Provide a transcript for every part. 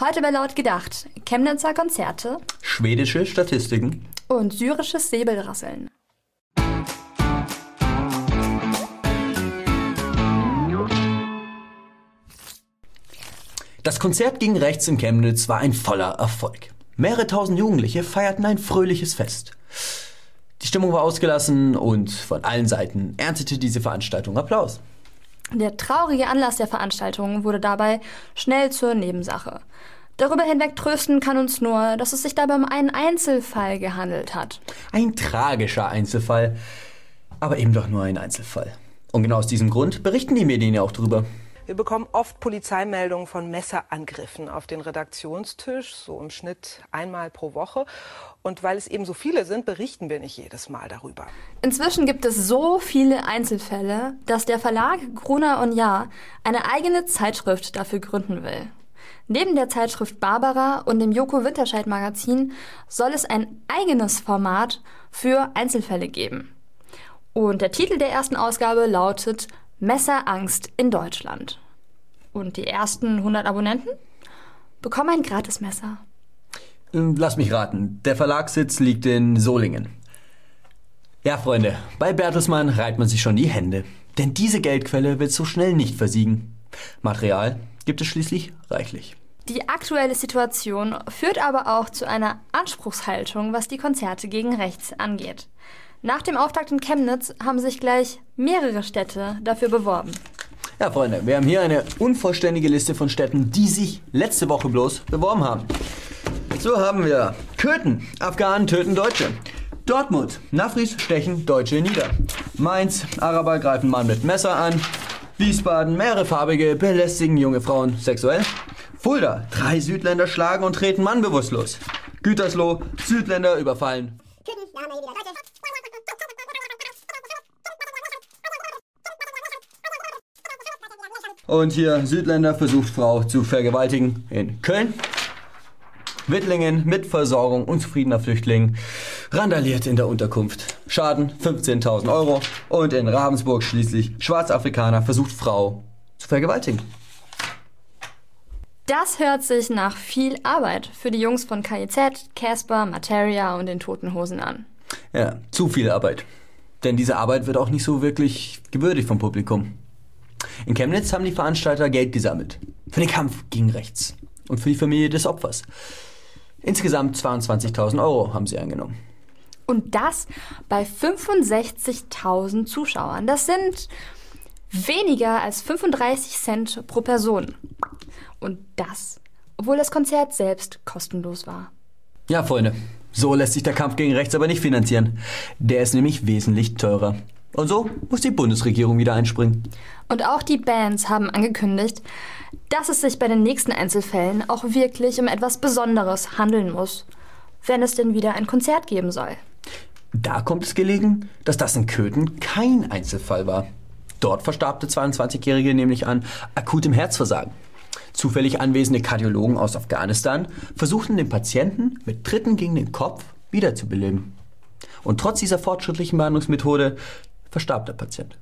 Heute bei Laut gedacht. Chemnitzer Konzerte Schwedische Statistiken. und syrisches Säbelrasseln. Das Konzert gegen rechts in Chemnitz war ein voller Erfolg. Mehrere tausend Jugendliche feierten ein fröhliches Fest. Die Stimmung war ausgelassen und von allen Seiten erntete diese Veranstaltung Applaus. Der traurige Anlass der Veranstaltung wurde dabei schnell zur Nebensache. Darüber hinweg trösten kann uns nur, dass es sich dabei um einen Einzelfall gehandelt hat. Ein tragischer Einzelfall, aber eben doch nur ein Einzelfall. Und genau aus diesem Grund berichten die Medien ja auch drüber. Wir bekommen oft Polizeimeldungen von Messerangriffen auf den Redaktionstisch, so im Schnitt einmal pro Woche. Und weil es eben so viele sind, berichten wir nicht jedes Mal darüber. Inzwischen gibt es so viele Einzelfälle, dass der Verlag Gruner und Jahr eine eigene Zeitschrift dafür gründen will. Neben der Zeitschrift Barbara und dem Joko Winterscheid Magazin soll es ein eigenes Format für Einzelfälle geben. Und der Titel der ersten Ausgabe lautet Messerangst in Deutschland. Und die ersten 100 Abonnenten bekommen ein Gratismesser. Ähm, Lass mich raten, der Verlagssitz liegt in Solingen. Ja, Freunde, bei Bertelsmann reibt man sich schon die Hände. Denn diese Geldquelle wird so schnell nicht versiegen. Material gibt es schließlich reichlich. Die aktuelle Situation führt aber auch zu einer Anspruchshaltung, was die Konzerte gegen rechts angeht. Nach dem Auftakt in Chemnitz haben sich gleich mehrere Städte dafür beworben. Ja, Freunde, wir haben hier eine unvollständige Liste von Städten, die sich letzte Woche bloß beworben haben. So haben wir Köthen, Afghanen töten Deutsche. Dortmund, Nafris stechen Deutsche nieder. Mainz, Araber greifen Mann mit Messer an. Wiesbaden, mehrere Farbige belästigen junge Frauen sexuell. Fulda, drei Südländer schlagen und treten Mann bewusstlos. Gütersloh, Südländer überfallen. Und hier Südländer versucht Frau zu vergewaltigen in Köln. Wittlingen mit Versorgung unzufriedener Flüchtling randaliert in der Unterkunft. Schaden 15.000 Euro. Und in Ravensburg schließlich Schwarzafrikaner versucht Frau zu vergewaltigen. Das hört sich nach viel Arbeit für die Jungs von KIZ, Casper, Materia und den Toten Hosen an. Ja, zu viel Arbeit. Denn diese Arbeit wird auch nicht so wirklich gewürdigt vom Publikum. In Chemnitz haben die Veranstalter Geld gesammelt. Für den Kampf gegen rechts. Und für die Familie des Opfers. Insgesamt 22.000 Euro haben sie eingenommen. Und das bei 65.000 Zuschauern. Das sind weniger als 35 Cent pro Person. Und das, obwohl das Konzert selbst kostenlos war. Ja, Freunde, so lässt sich der Kampf gegen rechts aber nicht finanzieren. Der ist nämlich wesentlich teurer. Und so muss die Bundesregierung wieder einspringen. Und auch die Bands haben angekündigt, dass es sich bei den nächsten Einzelfällen auch wirklich um etwas Besonderes handeln muss, wenn es denn wieder ein Konzert geben soll. Da kommt es gelegen, dass das in Köthen kein Einzelfall war. Dort verstarb der 22-Jährige nämlich an akutem Herzversagen. Zufällig anwesende Kardiologen aus Afghanistan versuchten den Patienten mit Tritten gegen den Kopf wiederzubeleben. Und trotz dieser fortschrittlichen Behandlungsmethode verstarb der Patient.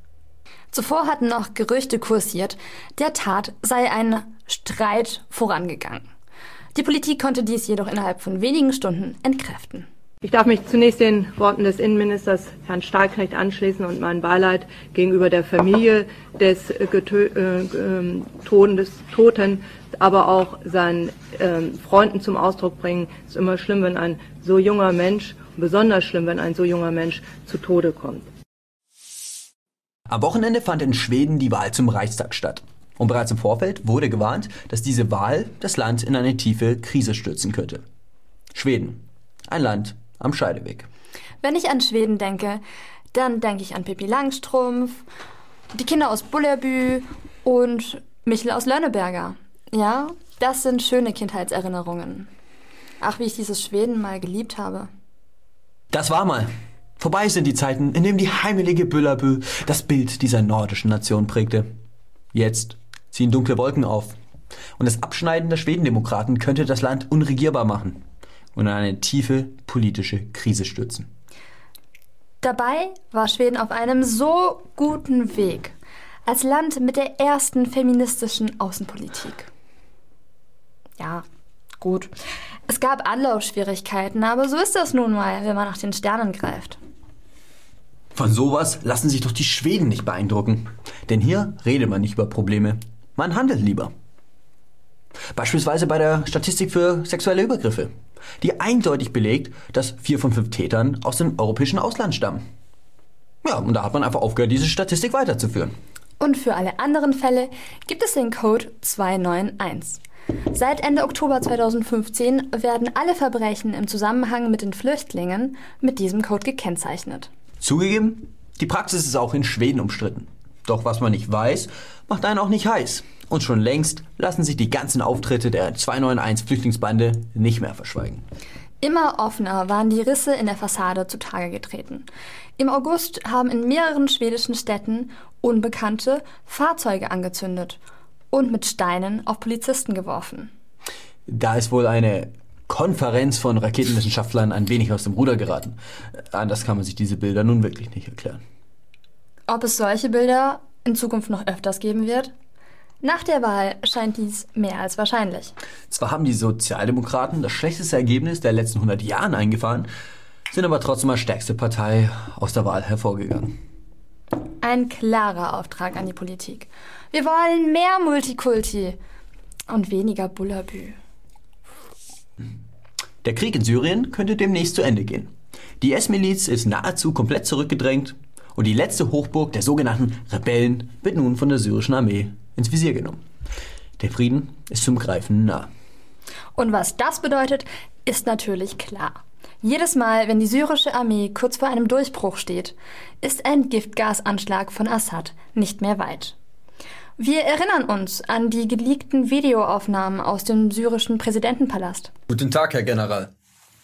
Zuvor hatten noch Gerüchte kursiert, der Tat sei ein Streit vorangegangen. Die Politik konnte dies jedoch innerhalb von wenigen Stunden entkräften. Ich darf mich zunächst den Worten des Innenministers Herrn Stahlknecht anschließen und mein Beileid gegenüber der Familie des, äh, Getö äh, äh, Toten, des Toten, aber auch seinen äh, Freunden zum Ausdruck bringen. Es ist immer schlimm, wenn ein so junger Mensch, besonders schlimm, wenn ein so junger Mensch zu Tode kommt. Am Wochenende fand in Schweden die Wahl zum Reichstag statt. Und bereits im Vorfeld wurde gewarnt, dass diese Wahl das Land in eine tiefe Krise stürzen könnte. Schweden. Ein Land am Scheideweg. Wenn ich an Schweden denke, dann denke ich an Pippi Langstrumpf, die Kinder aus Bullerbü und Michel aus Lönneberger. Ja, das sind schöne Kindheitserinnerungen. Ach, wie ich dieses Schweden mal geliebt habe. Das war mal. Vorbei sind die Zeiten, in denen die heimelige Büllerbü das Bild dieser nordischen Nation prägte. Jetzt ziehen dunkle Wolken auf. Und das Abschneiden der Schwedendemokraten könnte das Land unregierbar machen und in eine tiefe politische Krise stürzen. Dabei war Schweden auf einem so guten Weg. Als Land mit der ersten feministischen Außenpolitik. Ja, Gut. Es gab Anlaufschwierigkeiten, aber so ist das nun mal, wenn man nach den Sternen greift. Von sowas lassen sich doch die Schweden nicht beeindrucken. Denn hier redet man nicht über Probleme, man handelt lieber. Beispielsweise bei der Statistik für sexuelle Übergriffe, die eindeutig belegt, dass vier von fünf Tätern aus dem europäischen Ausland stammen. Ja, und da hat man einfach aufgehört, diese Statistik weiterzuführen. Und für alle anderen Fälle gibt es den Code 291. Seit Ende Oktober 2015 werden alle Verbrechen im Zusammenhang mit den Flüchtlingen mit diesem Code gekennzeichnet. Zugegeben, die Praxis ist auch in Schweden umstritten. Doch was man nicht weiß, macht einen auch nicht heiß. Und schon längst lassen sich die ganzen Auftritte der 291 Flüchtlingsbande nicht mehr verschweigen. Immer offener waren die Risse in der Fassade zutage getreten. Im August haben in mehreren schwedischen Städten Unbekannte Fahrzeuge angezündet und mit Steinen auf Polizisten geworfen. Da ist wohl eine Konferenz von Raketenwissenschaftlern ein wenig aus dem Ruder geraten. Anders kann man sich diese Bilder nun wirklich nicht erklären. Ob es solche Bilder in Zukunft noch öfters geben wird? Nach der Wahl scheint dies mehr als wahrscheinlich. Zwar haben die Sozialdemokraten das schlechteste Ergebnis der letzten 100 Jahren eingefahren, sind aber trotzdem als stärkste Partei aus der Wahl hervorgegangen. Ein klarer Auftrag an die Politik. Wir wollen mehr Multikulti und weniger Bullabü. Der Krieg in Syrien könnte demnächst zu Ende gehen. Die S-Miliz ist nahezu komplett zurückgedrängt und die letzte Hochburg der sogenannten Rebellen wird nun von der syrischen Armee ins Visier genommen. Der Frieden ist zum Greifen nah. Und was das bedeutet, ist natürlich klar. Jedes Mal, wenn die syrische Armee kurz vor einem Durchbruch steht, ist ein Giftgasanschlag von Assad nicht mehr weit. Wir erinnern uns an die geleakten Videoaufnahmen aus dem syrischen Präsidentenpalast. Guten Tag, Herr General.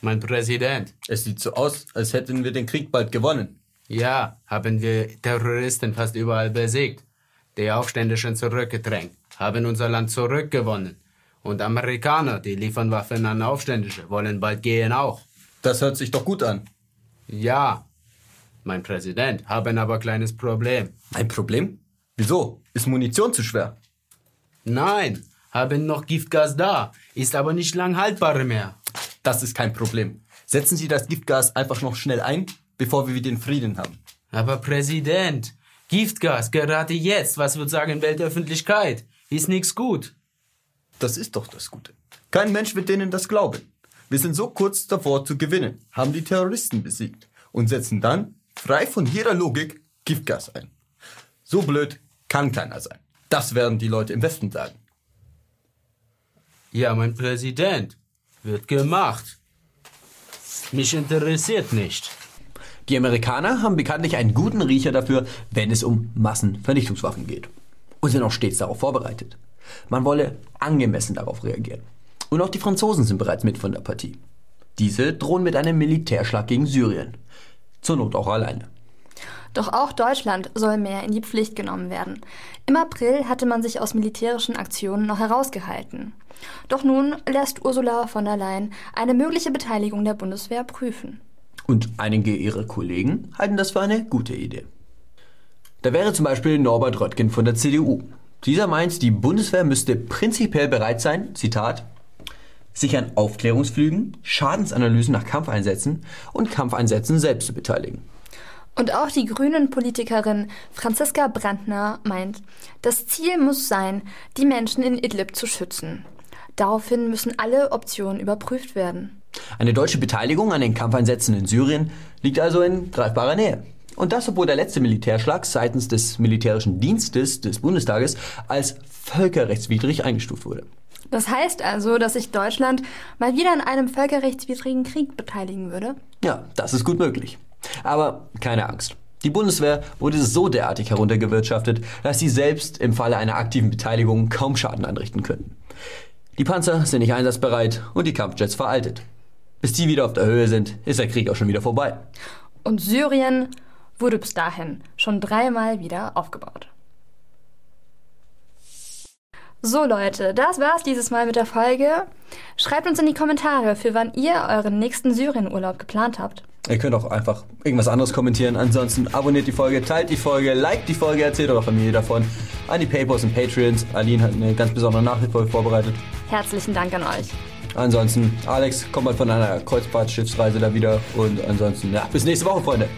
Mein Präsident. Es sieht so aus, als hätten wir den Krieg bald gewonnen. Ja, haben wir Terroristen fast überall besiegt, die Aufständischen zurückgedrängt, haben unser Land zurückgewonnen. Und Amerikaner, die liefern Waffen an Aufständische, wollen bald gehen auch. Das hört sich doch gut an. Ja, mein Präsident, haben aber kleines Problem. Ein Problem? Wieso? Ist Munition zu schwer? Nein, haben noch Giftgas da, ist aber nicht lang haltbar mehr. Das ist kein Problem. Setzen Sie das Giftgas einfach noch schnell ein, bevor wir den Frieden haben. Aber Präsident, Giftgas, gerade jetzt, was wird sagen Weltöffentlichkeit? Ist nix gut. Das ist doch das Gute. Kein Mensch wird denen das glauben. Wir sind so kurz davor zu gewinnen, haben die Terroristen besiegt und setzen dann, frei von jeder Logik, Giftgas ein. So blöd kann keiner sein. Das werden die Leute im Westen sagen. Ja, mein Präsident, wird gemacht. Mich interessiert nicht. Die Amerikaner haben bekanntlich einen guten Riecher dafür, wenn es um Massenvernichtungswaffen geht. Und sind auch stets darauf vorbereitet. Man wolle angemessen darauf reagieren. Und auch die Franzosen sind bereits mit von der Partie. Diese drohen mit einem Militärschlag gegen Syrien. Zur Not auch alleine. Doch auch Deutschland soll mehr in die Pflicht genommen werden. Im April hatte man sich aus militärischen Aktionen noch herausgehalten. Doch nun lässt Ursula von der Leyen eine mögliche Beteiligung der Bundeswehr prüfen. Und einige ihrer Kollegen halten das für eine gute Idee. Da wäre zum Beispiel Norbert Röttgen von der CDU. Dieser meint, die Bundeswehr müsste prinzipiell bereit sein, Zitat, sich an Aufklärungsflügen, Schadensanalysen nach Kampfeinsätzen und Kampfeinsätzen selbst zu beteiligen. Und auch die grünen Politikerin Franziska Brandner meint, das Ziel muss sein, die Menschen in Idlib zu schützen. Daraufhin müssen alle Optionen überprüft werden. Eine deutsche Beteiligung an den Kampfeinsätzen in Syrien liegt also in greifbarer Nähe. Und das, obwohl der letzte Militärschlag seitens des militärischen Dienstes des Bundestages als völkerrechtswidrig eingestuft wurde. Das heißt also, dass sich Deutschland mal wieder an einem völkerrechtswidrigen Krieg beteiligen würde? Ja, das ist gut möglich. Aber keine Angst. Die Bundeswehr wurde so derartig heruntergewirtschaftet, dass sie selbst im Falle einer aktiven Beteiligung kaum Schaden anrichten könnten. Die Panzer sind nicht einsatzbereit und die Kampfjets veraltet. Bis die wieder auf der Höhe sind, ist der Krieg auch schon wieder vorbei. Und Syrien wurde bis dahin schon dreimal wieder aufgebaut. So Leute, das war's dieses Mal mit der Folge. Schreibt uns in die Kommentare, für wann ihr euren nächsten Syrienurlaub geplant habt. Ihr könnt auch einfach irgendwas anderes kommentieren. Ansonsten abonniert die Folge, teilt die Folge, liked die Folge, erzählt eurer Familie davon. An die Paypals und Patreons. Aline hat eine ganz besondere Nachricht vorbereitet. Herzlichen Dank an euch. Ansonsten, Alex kommt mal von einer Kreuzfahrtschiffsreise da wieder. Und ansonsten, ja, bis nächste Woche, Freunde.